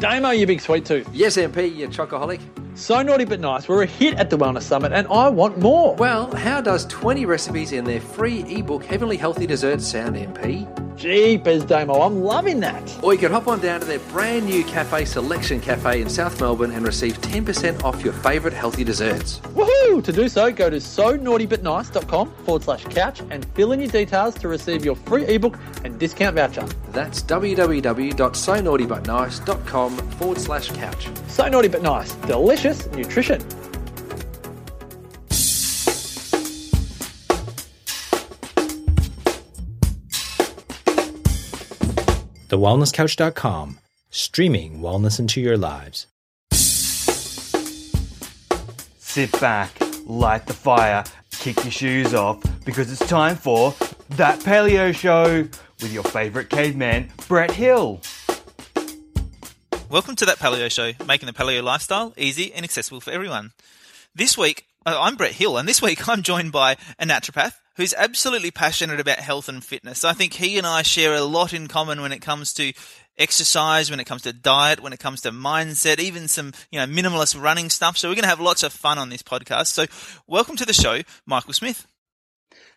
Damo, you big sweet tooth. Yes, MP, you chocoholic. So naughty but nice. We're a hit at the Wellness Summit, and I want more. Well, how does 20 recipes in their free ebook Heavenly Healthy Desserts sound, MP? Jeepers, Damo, I'm loving that. Or you can hop on down to their brand new cafe, Selection Cafe in South Melbourne, and receive 10% off your favourite healthy desserts. Woohoo! To do so, go to so naughty but naughtybutnice.com forward slash couch and fill in your details to receive your free ebook and discount voucher. That's www.sonaughtybutnice.com forward slash couch. So naughty but nice. Delicious nutrition. TheWellnessCouch.com, streaming wellness into your lives. Sit back, light the fire, kick your shoes off, because it's time for That Paleo Show with your favourite caveman, Brett Hill. Welcome to that Paleo Show, making the paleo lifestyle easy and accessible for everyone. This week, uh, I'm Brett Hill, and this week I'm joined by a naturopath who's absolutely passionate about health and fitness. I think he and I share a lot in common when it comes to exercise, when it comes to diet, when it comes to mindset, even some, you know, minimalist running stuff. So we're going to have lots of fun on this podcast. So welcome to the show, Michael Smith.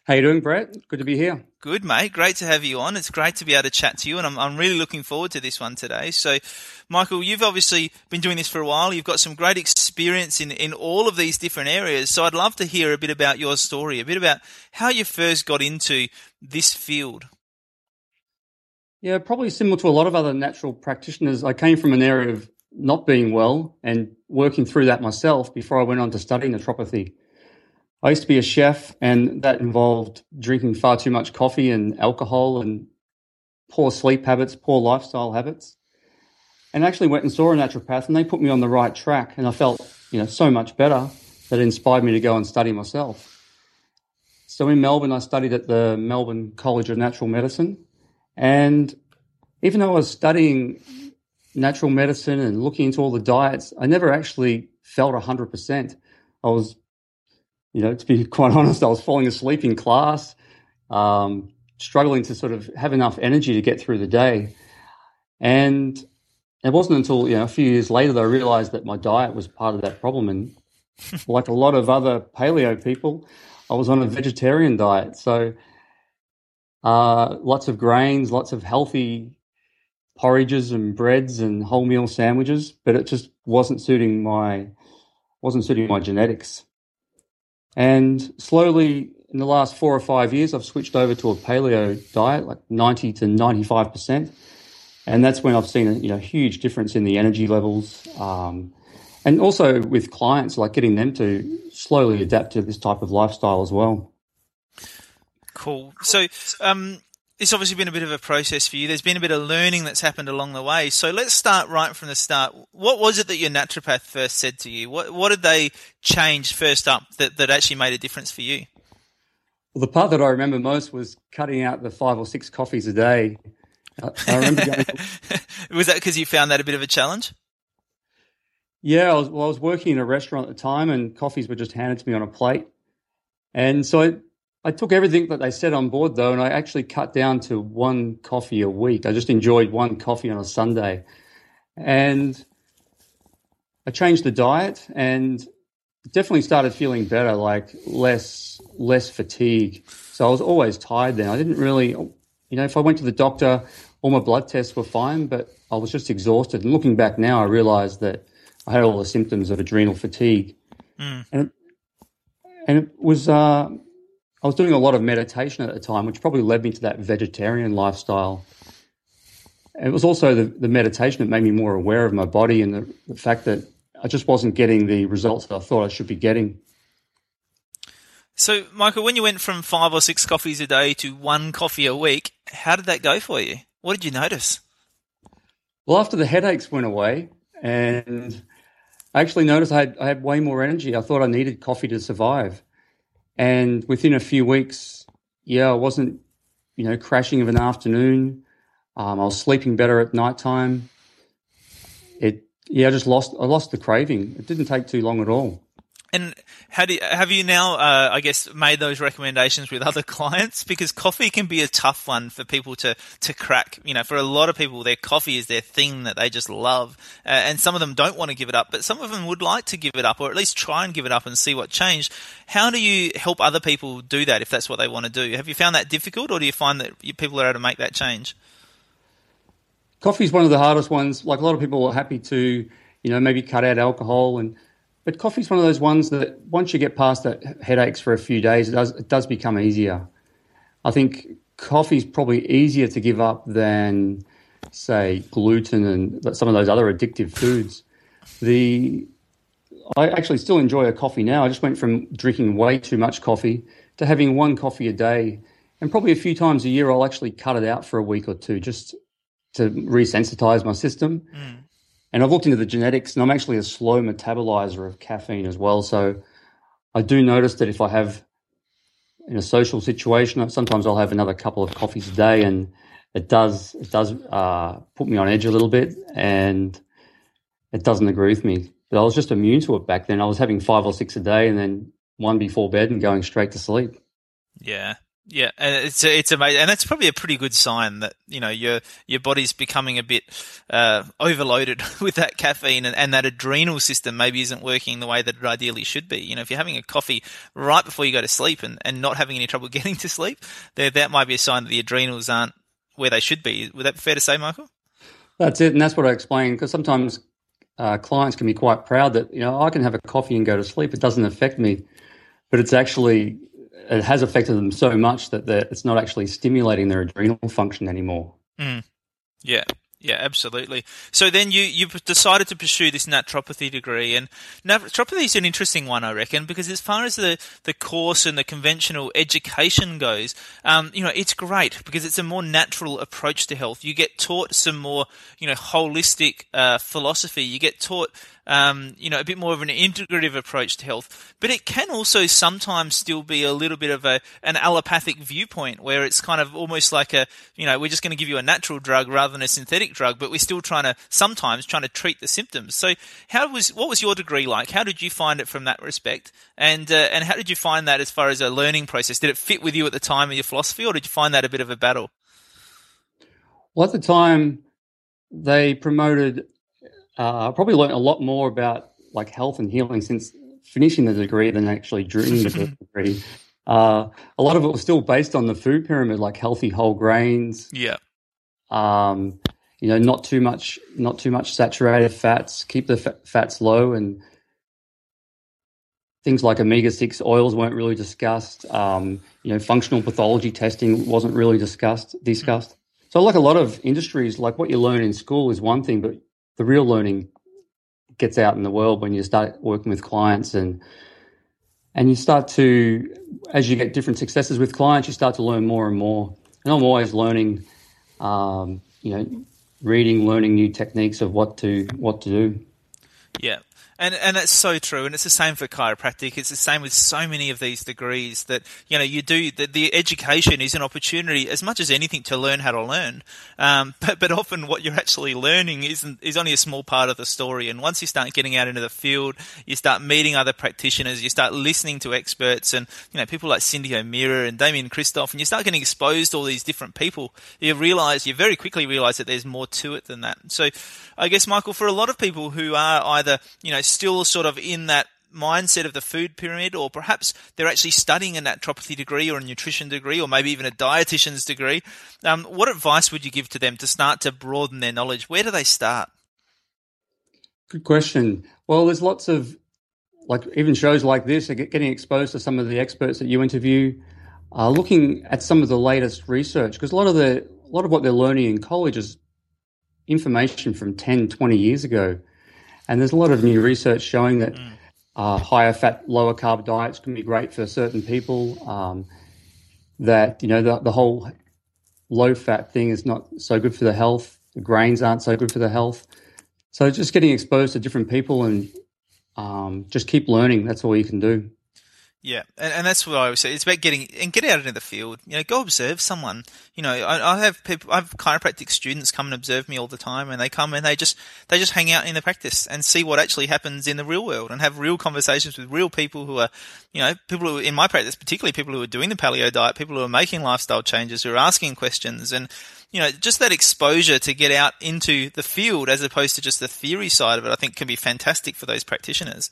How you doing, Brett? Good to be here. Good, mate. Great to have you on. It's great to be able to chat to you, and I'm, I'm really looking forward to this one today. So, Michael, you've obviously been doing this for a while. You've got some great experience in, in all of these different areas. So, I'd love to hear a bit about your story, a bit about how you first got into this field. Yeah, probably similar to a lot of other natural practitioners. I came from an area of not being well and working through that myself before I went on to study naturopathy. I used to be a chef, and that involved drinking far too much coffee and alcohol and poor sleep habits, poor lifestyle habits. And actually went and saw a naturopath, and they put me on the right track, and I felt, you know, so much better that it inspired me to go and study myself. So in Melbourne, I studied at the Melbourne College of Natural Medicine, and even though I was studying natural medicine and looking into all the diets, I never actually felt 100%. I was you know, to be quite honest, I was falling asleep in class, um, struggling to sort of have enough energy to get through the day. And it wasn't until, you know, a few years later that I realized that my diet was part of that problem. And like a lot of other paleo people, I was on a vegetarian diet. So uh, lots of grains, lots of healthy porridges and breads and wholemeal sandwiches, but it just wasn't suiting my wasn't suiting my genetics. And slowly, in the last four or five years, I've switched over to a paleo diet, like 90 to 95%. And that's when I've seen a you know, huge difference in the energy levels. Um, and also with clients, like getting them to slowly adapt to this type of lifestyle as well. Cool. So, um, it's obviously been a bit of a process for you. There's been a bit of learning that's happened along the way. So let's start right from the start. What was it that your naturopath first said to you? What what did they change first up that, that actually made a difference for you? Well, the part that I remember most was cutting out the five or six coffees a day. I, remember going, was that because you found that a bit of a challenge? Yeah, I was, well, I was working in a restaurant at the time, and coffees were just handed to me on a plate. And so I, I took everything that they said on board though, and I actually cut down to one coffee a week. I just enjoyed one coffee on a Sunday. And I changed the diet and definitely started feeling better, like less less fatigue. So I was always tired then. I didn't really you know, if I went to the doctor, all my blood tests were fine, but I was just exhausted. And looking back now, I realized that I had all the symptoms of adrenal fatigue. Mm. And, it, and it was uh, I was doing a lot of meditation at the time, which probably led me to that vegetarian lifestyle. it was also the, the meditation that made me more aware of my body and the, the fact that I just wasn't getting the results that I thought I should be getting. So, Michael, when you went from five or six coffees a day to one coffee a week, how did that go for you? What did you notice? Well, after the headaches went away, and I actually noticed I had, I had way more energy. I thought I needed coffee to survive. And within a few weeks, yeah, I wasn't, you know, crashing of an afternoon. Um, I was sleeping better at night time. It, yeah, I just lost, I lost the craving. It didn't take too long at all. And how do you, have you now, uh, I guess, made those recommendations with other clients? Because coffee can be a tough one for people to, to crack. You know, for a lot of people, their coffee is their thing that they just love. Uh, and some of them don't want to give it up, but some of them would like to give it up or at least try and give it up and see what changed. How do you help other people do that if that's what they want to do? Have you found that difficult or do you find that people are able to make that change? Coffee is one of the hardest ones. Like a lot of people are happy to, you know, maybe cut out alcohol and but coffee's one of those ones that once you get past that headaches for a few days, it does it does become easier. I think coffee's probably easier to give up than say gluten and some of those other addictive foods. The I actually still enjoy a coffee now. I just went from drinking way too much coffee to having one coffee a day. And probably a few times a year, I'll actually cut it out for a week or two just to resensitize my system. Mm. And I've looked into the genetics, and I'm actually a slow metabolizer of caffeine as well. So I do notice that if I have in a social situation, sometimes I'll have another couple of coffees a day, and it does it does uh, put me on edge a little bit, and it doesn't agree with me. But I was just immune to it back then. I was having five or six a day, and then one before bed, and going straight to sleep. Yeah, yeah, and it's it's amazing, and that's probably a pretty good sign that you know your your body's becoming a bit uh, overloaded with that caffeine, and, and that adrenal system maybe isn't working the way that it ideally should be. You know, if you're having a coffee right before you go to sleep and, and not having any trouble getting to sleep, there that might be a sign that the adrenals aren't where they should be. Would that be fair to say, Michael? That's it, and that's what I explain because sometimes uh, clients can be quite proud that you know I can have a coffee and go to sleep; it doesn't affect me, but it's actually it has affected them so much that it's not actually stimulating their adrenal function anymore. Mm. Yeah, yeah, absolutely. So then you you've decided to pursue this naturopathy degree, and naturopathy is an interesting one, I reckon, because as far as the, the course and the conventional education goes, um, you know, it's great because it's a more natural approach to health. You get taught some more, you know, holistic uh, philosophy. You get taught um, you know, a bit more of an integrative approach to health. But it can also sometimes still be a little bit of a an allopathic viewpoint where it's kind of almost like a, you know, we're just going to give you a natural drug rather than a synthetic drug, but we're still trying to sometimes trying to treat the symptoms. So, how was what was your degree like? How did you find it from that respect? And uh, and how did you find that as far as a learning process? Did it fit with you at the time of your philosophy, or did you find that a bit of a battle? Well, at the time, they promoted uh, I probably learned a lot more about like health and healing since finishing the degree than actually during the degree. Uh, a lot of it was still based on the food pyramid, like healthy whole grains. Yeah. Um, you know, not too much, not too much saturated fats. Keep the f- fats low, and things like omega six oils weren't really discussed. Um, you know, functional pathology testing wasn't really discussed. Discussed. So, like a lot of industries, like what you learn in school is one thing, but the real learning gets out in the world when you start working with clients and and you start to as you get different successes with clients you start to learn more and more. And i'm always learning um, you know reading learning new techniques of what to what to do. Yeah and and that's so true, and it's the same for chiropractic. It's the same with so many of these degrees that you know you do. The, the education is an opportunity as much as anything to learn how to learn. Um, but but often what you're actually learning isn't is only a small part of the story. And once you start getting out into the field, you start meeting other practitioners, you start listening to experts, and you know people like Cyndi O'Meara and Damian Kristof, and you start getting exposed to all these different people. You realize you very quickly realize that there's more to it than that. So I guess Michael, for a lot of people who are either you know still sort of in that mindset of the food pyramid, or perhaps they're actually studying a naturopathy degree or a nutrition degree, or maybe even a dietitian's degree. Um, what advice would you give to them to start to broaden their knowledge? Where do they start? Good question. Well, there's lots of like even shows like this are getting exposed to some of the experts that you interview, uh, looking at some of the latest research because a lot of the a lot of what they're learning in college is information from 10, 20 years ago. And there's a lot of new research showing that mm. uh, higher fat, lower carb diets can be great for certain people. Um, that, you know, the, the whole low fat thing is not so good for the health. The grains aren't so good for the health. So just getting exposed to different people and um, just keep learning. That's all you can do. Yeah, and, and that's what I always say. It's about getting and get out into the field. You know, go observe someone. You know, I, I have people, I have chiropractic students come and observe me all the time, and they come and they just they just hang out in the practice and see what actually happens in the real world and have real conversations with real people who are, you know, people who in my practice, particularly people who are doing the paleo diet, people who are making lifestyle changes, who are asking questions, and you know, just that exposure to get out into the field as opposed to just the theory side of it, I think can be fantastic for those practitioners.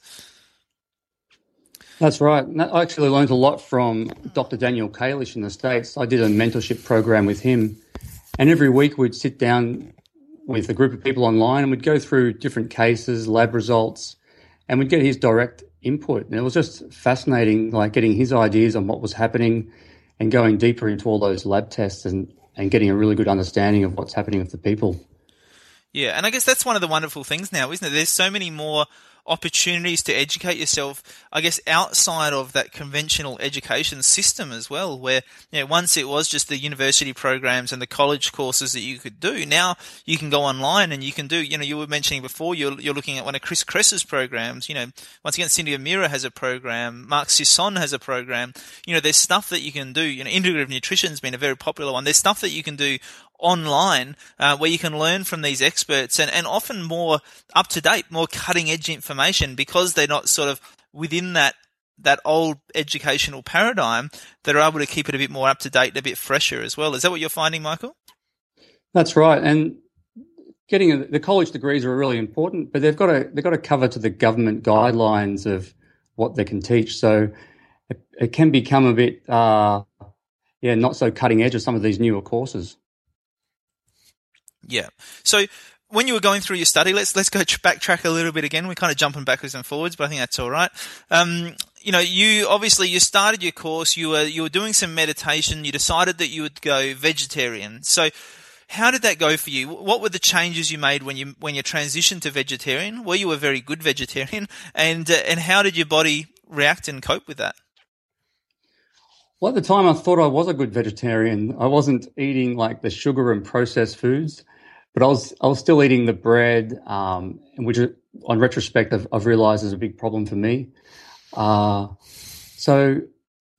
That's right. I actually learned a lot from Dr. Daniel Kalish in the States. I did a mentorship program with him, and every week we'd sit down with a group of people online and we'd go through different cases, lab results, and we'd get his direct input. And it was just fascinating, like getting his ideas on what was happening and going deeper into all those lab tests and, and getting a really good understanding of what's happening with the people. Yeah, and I guess that's one of the wonderful things now, isn't it? There's so many more opportunities to educate yourself, I guess, outside of that conventional education system as well, where, you know, once it was just the university programs and the college courses that you could do. Now you can go online and you can do, you know, you were mentioning before, you're, you're looking at one of Chris Kresser's programs, you know, once again, Cyndi O'Meara has a program, Mark Sisson has a program, you know, there's stuff that you can do, you know, integrative nutrition's been a very popular one. There's stuff that you can do online uh, where you can learn from these experts and, and often more up to date, more cutting edge information because they're not sort of within that that old educational paradigm. that are able to keep it a bit more up to date and a bit fresher as well. Is that what you're finding, Michael? That's right, and getting a, the college degrees are really important, but they've got to they've got to cover to the government guidelines of what they can teach. So it, it can become a bit, uh, yeah, not so cutting edge as some of these newer courses. Yeah. So when you were going through your study, let's let's go backtrack a little bit again. We're kind of jumping backwards and forwards, but I think that's all right. Um, you know, you obviously you started your course. You were you were doing some meditation. You decided that you would go vegetarian. So, how did that go for you? What were the changes you made when you when you transitioned to vegetarian? Were you a very good vegetarian? And uh, and how did your body react and cope with that? Well, at the time, I thought I was a good vegetarian. I wasn't eating like the sugar and processed foods but I was I was still eating the bread, um, which on retrospect I've, I've, realized is a big problem for me. Uh, so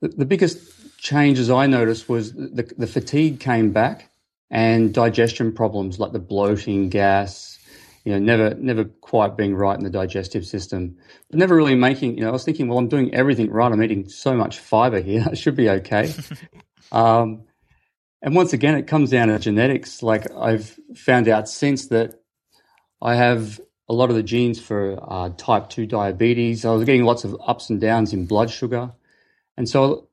the, the, biggest changes I noticed was the, the fatigue came back and digestion problems like the bloating, gas, you know, never never quite being right in the digestive system, but never really making. You know, I was thinking, well, I'm doing everything right. I'm eating so much fiber here. I should be okay. um, and once again, it comes down to genetics. Like I've found out since that I have a lot of the genes for uh, type 2 diabetes. I was getting lots of ups and downs in blood sugar. And so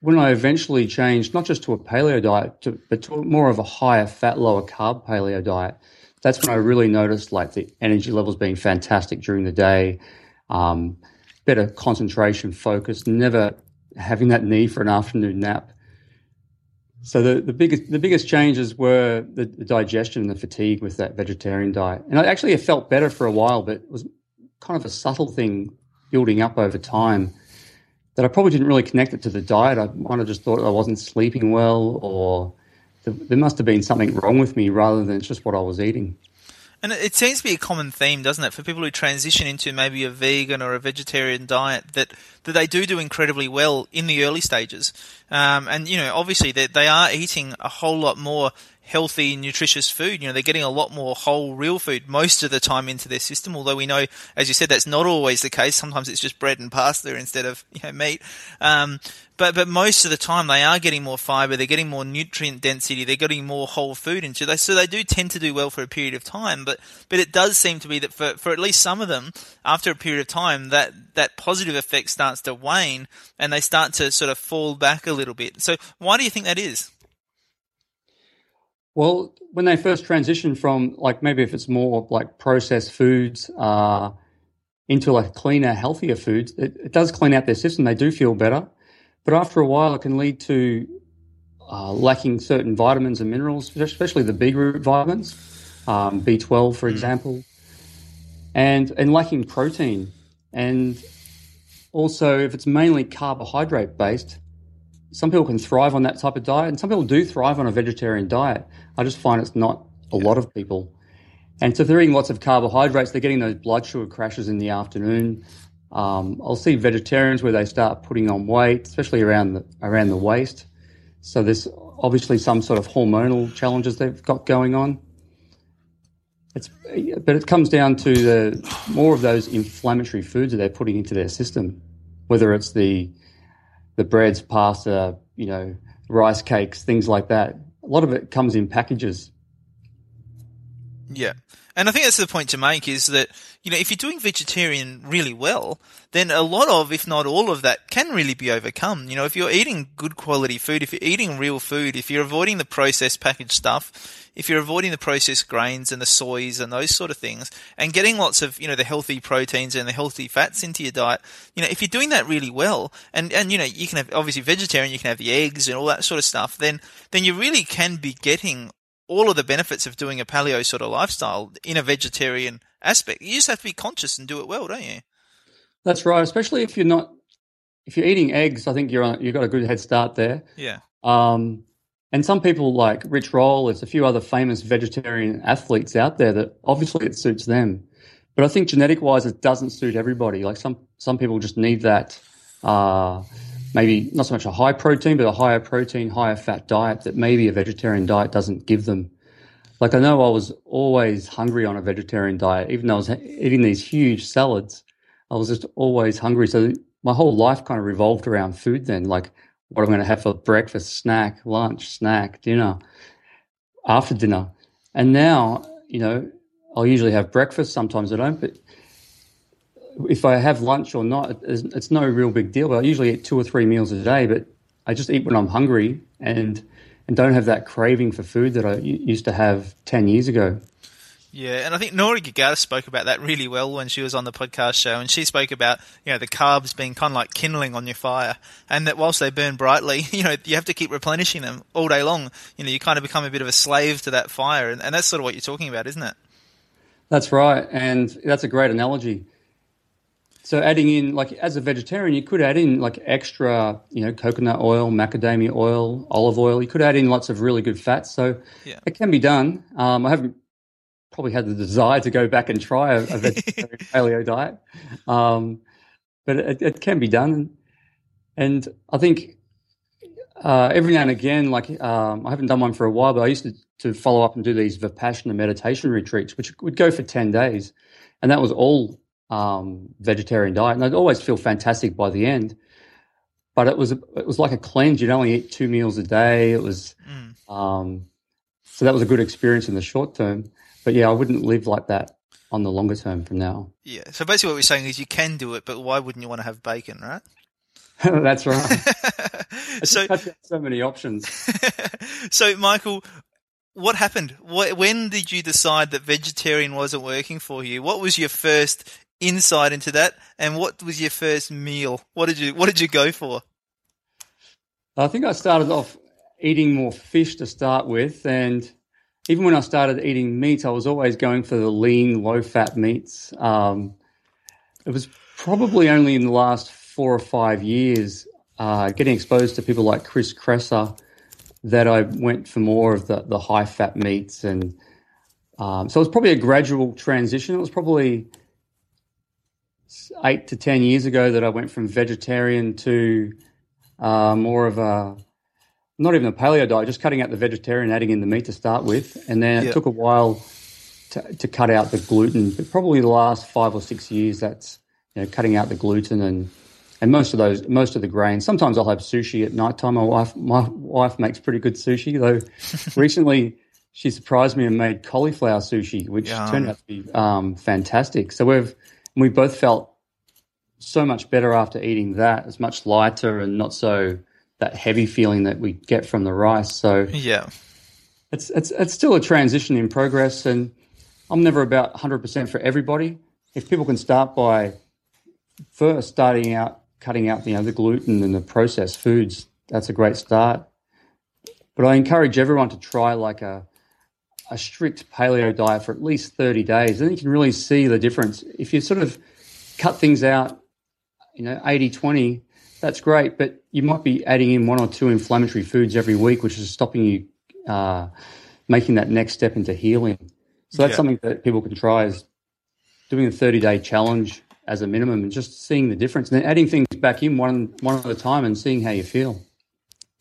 when I eventually changed, not just to a paleo diet, to, but to more of a higher fat, lower carb paleo diet, that's when I really noticed like the energy levels being fantastic during the day, um, better concentration, focus, never having that need for an afternoon nap. So the, the biggest the biggest changes were the, the, digestion and the fatigue with that vegetarian diet. And I actually it felt better for a while, but it was kind of a subtle thing building up over time that I probably didn't really connect it to the diet. I might have just thought I wasn't sleeping well or there must have been something wrong with me rather than it's just what I was eating. And it seems to be a common theme, doesn't it, for people who transition into maybe a vegan or a vegetarian diet that, that they do do incredibly well in the early stages. Um, and, you know, obviously they, they are eating a whole lot more healthy, nutritious food. You know, they're getting a lot more whole, real food most of the time into their system. Although we know, as you said, that's not always the case. Sometimes it's just bread and pasta instead of you know meat. Um, but but most of the time they are getting more fiber. They're getting more nutrient density. They're getting more whole food into they. So they do tend to do well for a period of time. But but it does seem to be that for for at least some of them, after a period of time, that that positive effect starts to wane and they start to sort of fall back a little bit. So why do you think that is? Well, when they first transition from like maybe if it's more like processed foods uh, into like cleaner, healthier foods, it, it, does clean out their system. They do feel better, but after a while, it can lead to uh, lacking certain vitamins and minerals, especially the B group vitamins, um, B12, for hmm. example, and and lacking protein. And also, if it's mainly carbohydrate based, some people can thrive on that type of diet, and some people do thrive on a vegetarian diet. I just find it's not a lot of people. And so if they're eating lots of carbohydrates, they're getting those blood sugar crashes in the afternoon. Um, I'll see vegetarians where they start putting on weight, especially around the around the waist. So there's obviously some sort of hormonal challenges they've got going on. It's, but it comes down to the more of those inflammatory foods that they're putting into their system, whether it's the the breads, pasta, you know, rice cakes, things like that. A lot of it comes in packages. Yeah. And I think that's the point to make is that, you know, if you're doing vegetarian really well, then a lot of, if not all of that can really be overcome. You know, if you're eating good quality food, if you're eating real food, if you're avoiding the processed packaged stuff, if you're avoiding the processed grains and the soys and those sort of things and getting lots of, you know, the healthy proteins and the healthy fats into your diet, you know, if you're doing that really well and, and, you know, you can have obviously vegetarian, you can have the eggs and all that sort of stuff, then, then you really can be getting all of the benefits of doing a paleo sort of lifestyle in a vegetarian aspect. You just have to be conscious and do it well, don't you? That's right. Especially if you're not, if you're eating eggs, I think you're on, you've got a good head start there. Yeah. Um, and some people like Rich Roll, there's a few other famous vegetarian athletes out there that obviously it suits them. But I think genetic wise, it doesn't suit everybody. Like some, some people just need that, uh, maybe not so much a high protein, but a higher protein, higher fat diet that maybe a vegetarian diet doesn't give them. Like I know I was always hungry on a vegetarian diet, even though I was eating these huge salads. I was just always hungry. So my whole life kind of revolved around food then, like what I'm going to have for breakfast, snack, lunch, snack, dinner, after dinner. And now, you know, I'll usually have breakfast. Sometimes I don't, but if I have lunch or not, it's, no real big deal. But I usually eat two or three meals a day, but I just eat when I'm hungry and and don't have that craving for food that I used to have ten years ago. Yeah, and I think Nora Gedgaudas spoke about that really well when she was on the podcast show, and she spoke about you know the carbs being kind of like kindling on your fire, and that whilst they burn brightly, you know you have to keep replenishing them all day long. You know you kind of become a bit of a slave to that fire, and, and that's sort of what you're talking about, isn't it? That's right, and that's a great analogy. So adding in, like as a vegetarian, you could add in like extra, you know, coconut oil, macadamia oil, olive oil. You could add in lots of really good fats. So yeah. it can be done. Um, I haven't probably had the desire to go back and try a, a vegetarian paleo diet, um, but it, it, can be done. And I think uh, every now and again, like um, I haven't done one for a while, but I used to, to follow up and do these vipassana meditation retreats, which would go for ten days, and that was all um, vegetarian diet, and I'd always feel fantastic by the end. But it was it was like a cleanse. You'd only eat two meals a day. It was mm. um, so that was a good experience in the short term. But yeah, I wouldn't live like that on the longer term from now. Yeah. So basically, what we're saying is you can do it, but why wouldn't you want to have bacon, right? That's right. so so many options. so Michael, what happened? When did you decide that vegetarian wasn't working for you? What was your first insight into that, and what was your first meal? What did you What did you go for? I think I started off eating more fish to start with, and even when I started eating meat, I was always going for the lean, low fat meats. Um, it was probably only in the last four or five years, uh, getting exposed to people like Chris Kresser, that I went for more of the, the high fat meats. And um, so it was probably a gradual transition. It was probably eight to 10 years ago that I went from vegetarian to uh, more of a, not even a paleo diet, just cutting out the vegetarian, adding in the meat to start with. And then it took a while to, to cut out the gluten, but probably the last five or six years, that's, you know, cutting out the gluten and, and most of those, most of the grains. Sometimes I'll have sushi at night time. My wife, my wife makes pretty good sushi, though. recently, she surprised me and made cauliflower sushi, which Yum. turned out to be um, fantastic. So we've we both felt so much better after eating that. It's much lighter and not so that heavy feeling that we get from the rice. So yeah, it's it's it's still a transition in progress, and I'm never about 100 percent for everybody. If people can start by first starting out cutting out you know the gluten and the processed foods, that's a great start. But I encourage everyone to try like a a strict paleo diet for at least 30 days. Then you can really see the difference. If you sort of cut things out, you know, 80 20, that's great. But you might be adding in one or two inflammatory foods every week, which is stopping you uh, making that next step into healing. So that's yeah. something that people can try is doing a 30 day challenge as a minimum and just seeing the difference and then adding things back in one one at a time and seeing how you feel.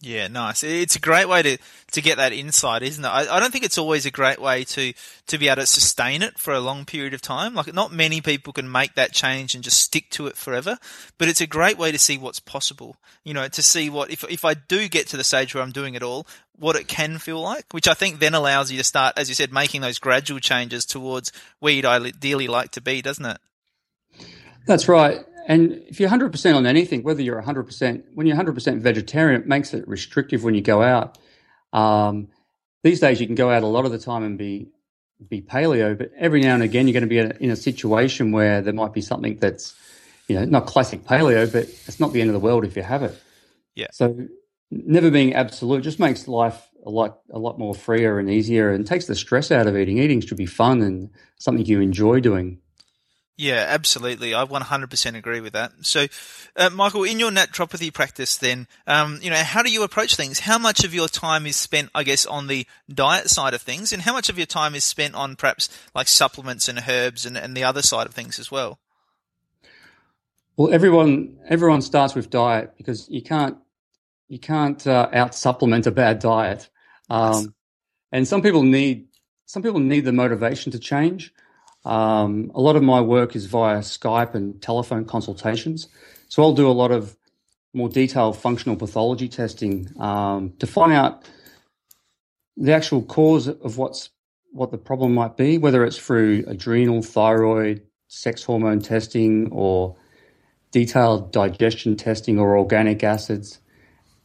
Yeah, nice. It's a great way to, to get that insight, isn't it? I, I don't think it's always a great way to, to be able to sustain it for a long period of time. Like, not many people can make that change and just stick to it forever, but it's a great way to see what's possible. You know, to see what, if, if I do get to the stage where I'm doing it all, what it can feel like, which I think then allows you to start, as you said, making those gradual changes towards where you'd ideally like to be, doesn't it? That's right. And if you're 100% on anything, whether you're 100%, when you're 100% vegetarian, it makes it restrictive when you go out. Um, these days, you can go out a lot of the time and be be paleo, but every now and again, you're going to be in a situation where there might be something that's, you know, not classic paleo, but it's not the end of the world if you have it. Yeah. So never being absolute just makes life a lot a lot more freer and easier and takes the stress out of eating. Eating should be fun and something you enjoy doing. Yeah, absolutely. I 100% agree with that. So, uh, Michael, in your naturopathy practice, then, um, you know, how do you approach things? How much of your time is spent, I guess, on the diet side of things, and how much of your time is spent on perhaps like supplements and herbs and, and the other side of things as well? Well, everyone everyone starts with diet because you can't you can't uh, out supplement a bad diet, um, and some people need some people need the motivation to change. Um, a lot of my work is via Skype and telephone consultations. So I'll do a lot of more detailed functional pathology testing um, to find out the actual cause of what's what the problem might be, whether it's through adrenal, thyroid, sex hormone testing, or detailed digestion testing or organic acids.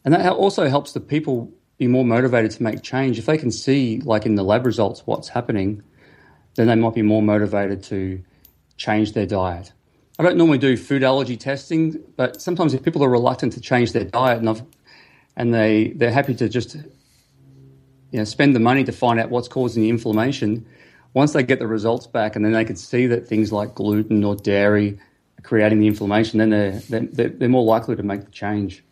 And that also helps the people be more motivated to make change. If they can see, like in the lab results, what's happening, then they might be more motivated to change their diet. I don't normally do food allergy testing, but sometimes if people are reluctant to change their diet and, I've, and they, they're happy to just you know, spend the money to find out what's causing the inflammation, once they get the results back and then they can see that things like gluten or dairy are creating the inflammation, then they're, they're, they're more likely to make the change.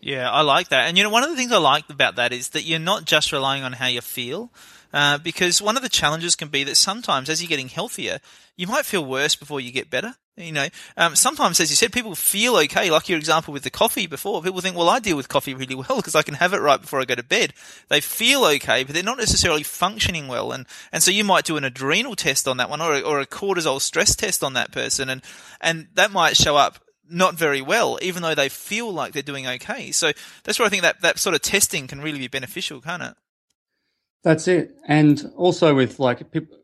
Yeah, I like that. And you know, one of the things I like about that is that you're not just relying on how you feel, uh, because one of the challenges can be that sometimes as you're getting healthier, you might feel worse before you get better. You know, um, sometimes, as you said, people feel okay. Like your example with the coffee before, people think, well, I deal with coffee really well because I can have it right before I go to bed. They feel okay, but they're not necessarily functioning well. And, and so you might do an adrenal test on that one or a, or a cortisol stress test on that person. And, and that might show up not very well, even though they feel like they're doing okay. So that's where I think that, that sort of testing can really be beneficial, can't it? That's it. And also with like people,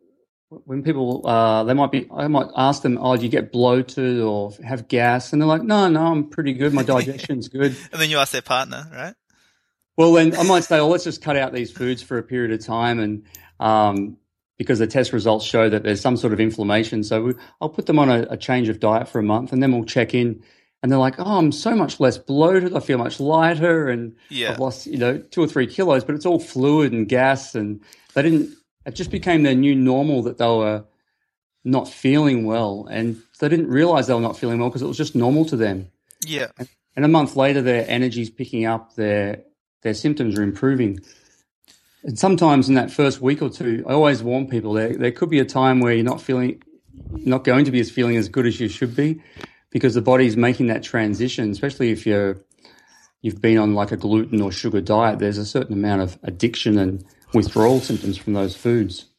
when people uh, they might be, I might ask them, "Oh, do you get bloated or have gas?" And they're like, "No, no, I'm pretty good. My digestion's good." and then you ask their partner, right? Well, then I might say, "Oh, let's just cut out these foods for a period of time," and um, because the test results show that there's some sort of inflammation, so we, I'll put them on a, a change of diet for a month, and then we'll check in and they're like, "Oh, I'm so much less bloated. I feel much lighter, and yeah. I've lost, you know, two or three kilos, but it's all fluid and gas." And they didn't. It just became their new normal that they were not feeling well, and they didn't realize they were not feeling well because it was just normal to them. Yeah. And, and a month later, their energy's picking up. Their their symptoms are improving. And sometimes in that first week or two, I always warn people there there could be a time where you're not feeling, not going to be as feeling as good as you should be because the body's making that transition, especially if you're you've been on like a gluten or sugar diet, there's a certain amount of addiction and withdrawal symptoms from those foods.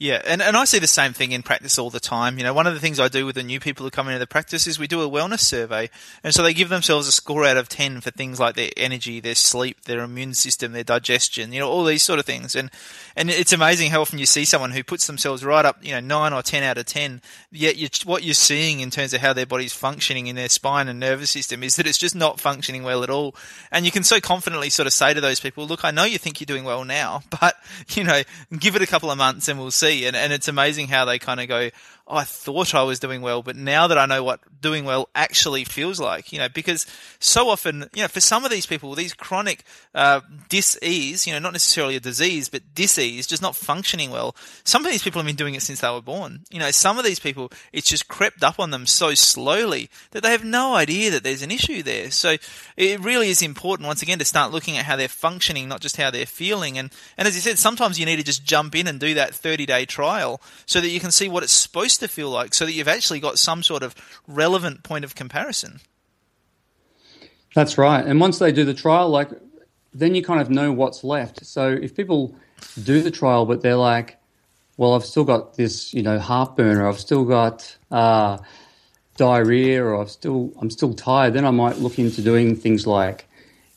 Yeah, and, and I see the same thing in practice all the time. You know, one of the things I do with the new people who come into the practice is we do a wellness survey. And so they give themselves a score out of 10 for things like their energy, their sleep, their immune system, their digestion, you know, all these sort of things. And, and it's amazing how often you see someone who puts themselves right up, you know, 9 or 10 out of 10, yet you, what you're seeing in terms of how their body's functioning in their spine and nervous system is that it's just not functioning well at all. And you can so confidently sort of say to those people, look, I know you think you're doing well now, but, you know, give it a couple of months and we'll see And, and it's amazing how they kind of go, I thought I was doing well, but now that I know what doing well actually feels like, you know, because so often, you know, for some of these people, these chronic uh, dis-ease, you know, not necessarily a disease, but dis-ease, just not functioning well. Some of these people have been doing it since they were born. You know, some of these people, it's just crept up on them so slowly that they have no idea that there's an issue there. So it really is important, once again, to start looking at how they're functioning, not just how they're feeling. And, and as you said, sometimes you need to just jump in and do that 30 day trial so that you can see what it's supposed to feel like, so that you've actually got some sort of relevant point of comparison. That's right. And once they do the trial, like then you kind of know what's left. So if people do the trial, but they're like, well, I've still got this, you know, heartburn, or I've still got uh, diarrhea, or I've still I'm still tired, then I might look into doing things like,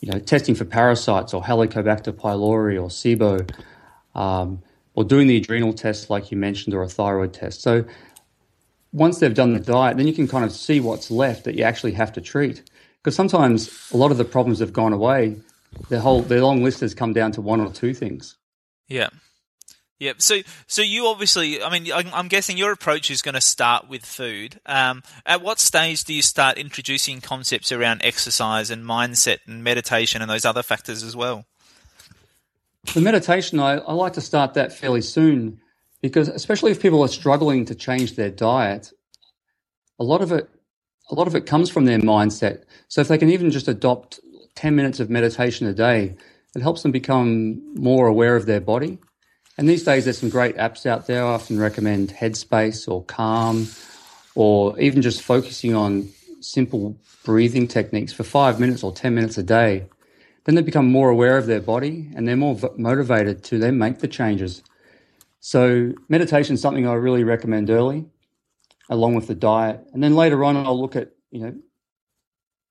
you know, testing for parasites or Helicobacter pylori or SIBO, um, or doing the adrenal test like you mentioned, or a thyroid test. So once they've done the diet, then you can kind of see what's left that you actually have to treat. Because sometimes a lot of the problems have gone away. Their whole their long list has come down to one or two things. Yeah. Yeah. So, so you obviously, I mean, I'm guessing your approach is going to start with food. Um, at what stage do you start introducing concepts around exercise and mindset and meditation and those other factors as well? The meditation, I, I like to start that fairly soon because, especially if people are struggling to change their diet, a lot of it, a lot of it comes from their mindset. So, if they can even just adopt 10 minutes of meditation a day, it helps them become more aware of their body. And these days, there's some great apps out there. I often recommend Headspace or Calm, or even just focusing on simple breathing techniques for five minutes or 10 minutes a day. Then they become more aware of their body and they're more motivated to then make the changes. So, meditation is something I really recommend early, along with the diet. And then later on, I'll look at, you know,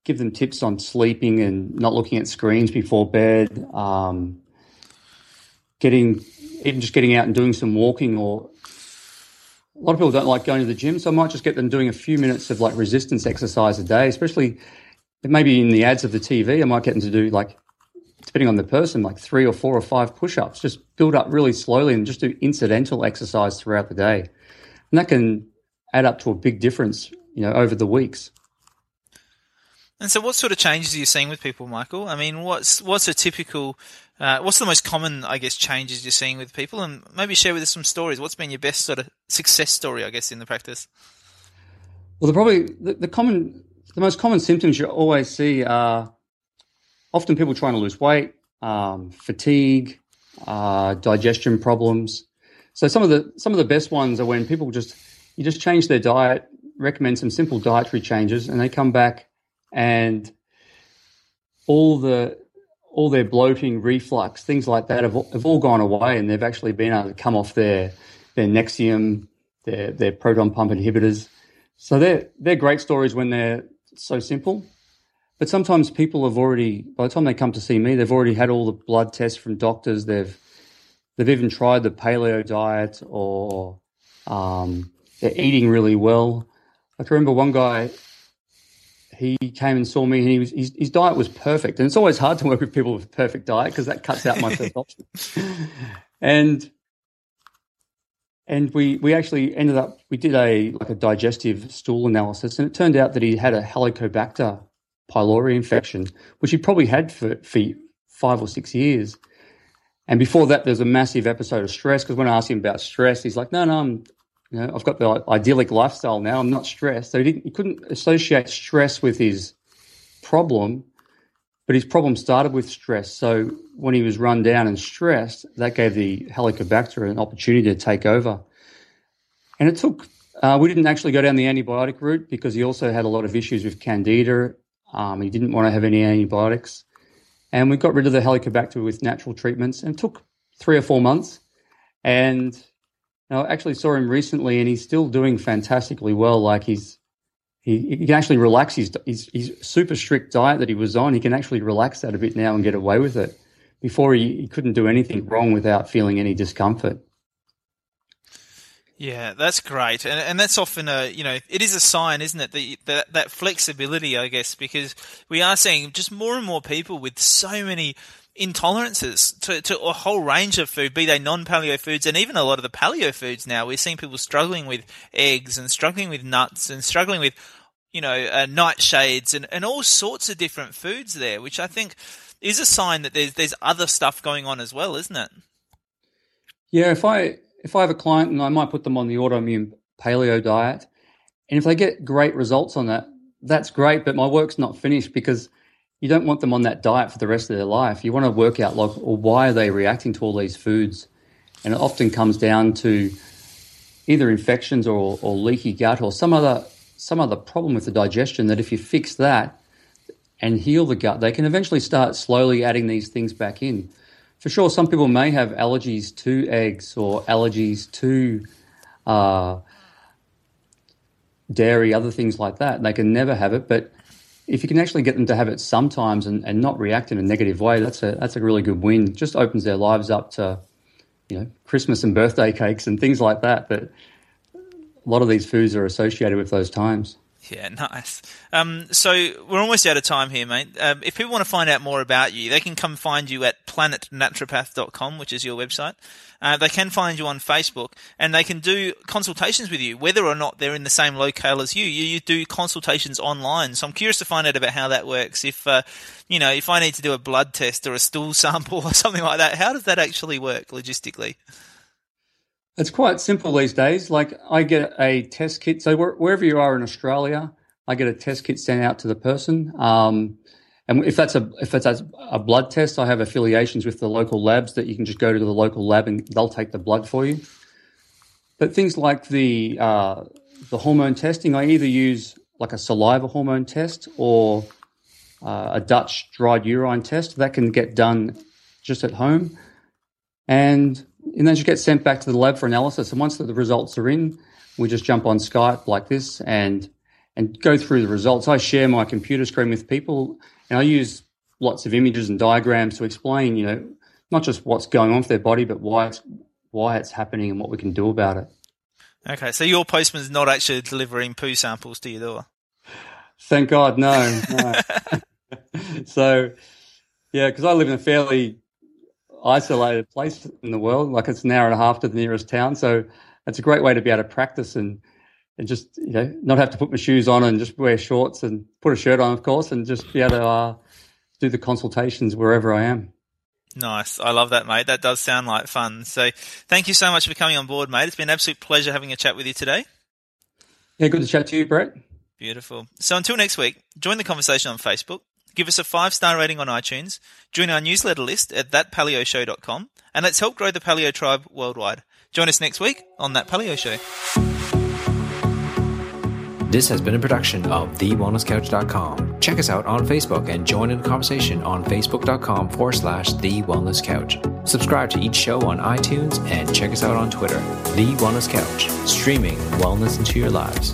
give them tips on sleeping and not looking at screens before bed, um, getting even just getting out and doing some walking or a lot of people don't like going to the gym, so I might just get them doing a few minutes of like resistance exercise a day, especially maybe in the ads of the TV. I might get them to do like, depending on the person, like three or four or five push ups, just build up really slowly and just do incidental exercise throughout the day. And that can add up to a big difference, you know, over the weeks. And so, what sort of changes are you seeing with people, Michael? I mean, what's what's a typical, uh, what's the most common, I guess, changes you're seeing with people, and maybe share with us some stories. What's been your best sort of success story, I guess, in the practice? Well, the probably the, the common, the most common symptoms you always see are often people trying to lose weight, um, fatigue, uh, digestion problems. So some of the some of the best ones are when people just you just change their diet, recommend some simple dietary changes, and they come back and all the all their bloating, reflux, things like that have, have all gone away, and they've actually been able to come off their their Nexium, their their proton pump inhibitors. So they're they're great stories when they're so simple. But sometimes people have already, by the time they come to see me, they've already had all the blood tests from doctors. They've they've even tried the paleo diet, or um, they're eating really well. I can remember one guy he came and saw me, and he was his, his, diet was perfect. And it's always hard to work with people with perfect diet because that cuts out my first option. And and we we actually ended up we did a like a digestive stool analysis, and it turned out that he had a Helicobacter pylori infection, which he probably had for, for five or six years. And before that, there's a massive episode of stress because when I asked him about stress, he's like, "No, no, I'm you know, I've got the idyllic lifestyle now. I'm not stressed. So he, didn't, he couldn't associate stress with his problem, but his problem started with stress. So when he was run down and stressed, that gave the Helicobacter an opportunity to take over. And it took, uh, we didn't actually go down the antibiotic route because he also had a lot of issues with candida. Um, he didn't want to have any antibiotics. And we got rid of the Helicobacter with natural treatments and took three or four months. And now, I actually saw him recently, and he's still doing fantastically well. Like he's he, he can actually relax his, his his super strict diet that he was on. He can actually relax that a bit now and get away with it. Before he, he couldn't do anything wrong without feeling any discomfort. Yeah, that's great, and and that's often a you know it is a sign, isn't it? That that, that flexibility, I guess, because we are seeing just more and more people with so many intolerances to, to a whole range of food, be they non-paleo foods and even a lot of the paleo foods now. We're seeing people struggling with eggs and struggling with nuts and struggling with, you know, uh, nightshades and, and all sorts of different foods there, which I think is a sign that there's there's other stuff going on as well, isn't it? Yeah, if I if I have a client and I might put them on the autoimmune paleo diet, and if they get great results on that, that's great. But my work's not finished because you don't want them on that diet for the rest of their life. You want to work out like, well, why are they reacting to all these foods? And it often comes down to either infections or, or leaky gut or some other some other problem with the digestion that if you fix that and heal the gut, they can eventually start slowly adding these things back in. For sure, some people may have allergies to eggs or allergies to uh, dairy, other things like that. They can never have it, but if you can actually get them to have it sometimes and, and not react in a negative way, that's a that's a really good win. Just opens their lives up to, you know, Christmas and birthday cakes and things like that. But a lot of these foods are associated with those times. Yeah, nice. Um, so we're almost out of time here, mate. Um, if people want to find out more about you, they can come find you at planetnaturopath.com, which is your website. Uh, they can find you on Facebook, and they can do consultations with you, whether or not they're in the same locale as you. You, you do consultations online. So I'm curious to find out about how that works. If uh, you know, if I need to do a blood test or a stool sample or something like that, how does that actually work logistically? It's quite simple these days. Like I get a test kit. So wherever you are in Australia, I get a test kit sent out to the person. Um, and if that's a if it's a blood test, I have affiliations with the local labs that you can just go to the local lab and they'll take the blood for you. But things like the uh, the hormone testing, I either use like a saliva hormone test or uh, a Dutch dried urine test. That can get done just at home, and and then she gets sent back to the lab for analysis. And once the results are in, we just jump on Skype like this and and go through the results. I share my computer screen with people, and I use lots of images and diagrams to explain, you know, not just what's going on with their body, but why it's why it's happening and what we can do about it. Okay, so your postman's not actually delivering poo samples to your door. Thank God, no. no. so, yeah, because I live in a fairly isolated place in the world. Like it's an hour and a half to the nearest town. So it's a great way to be able to practice and, and just, you know, not have to put my shoes on and just wear shorts and put a shirt on, of course, and just be able to uh, do the consultations wherever I am. Nice. I love that, mate. That does sound like fun. So thank you so much for coming on board, mate. It's been an absolute pleasure having a chat with you today. Yeah, good to chat to you, Brett. Beautiful. So until next week, join the conversation on Facebook Give us a five star rating on iTunes, join our newsletter list at thatpaleoshow.com, and let's help grow the paleo tribe worldwide. Join us next week on That Paleo Show. This has been a production of TheWellnessCouch.com. Check us out on Facebook and join in the conversation on Facebook.com forward slash The Wellness Couch. Subscribe to each show on iTunes and check us out on Twitter. The Wellness Couch, streaming wellness into your lives.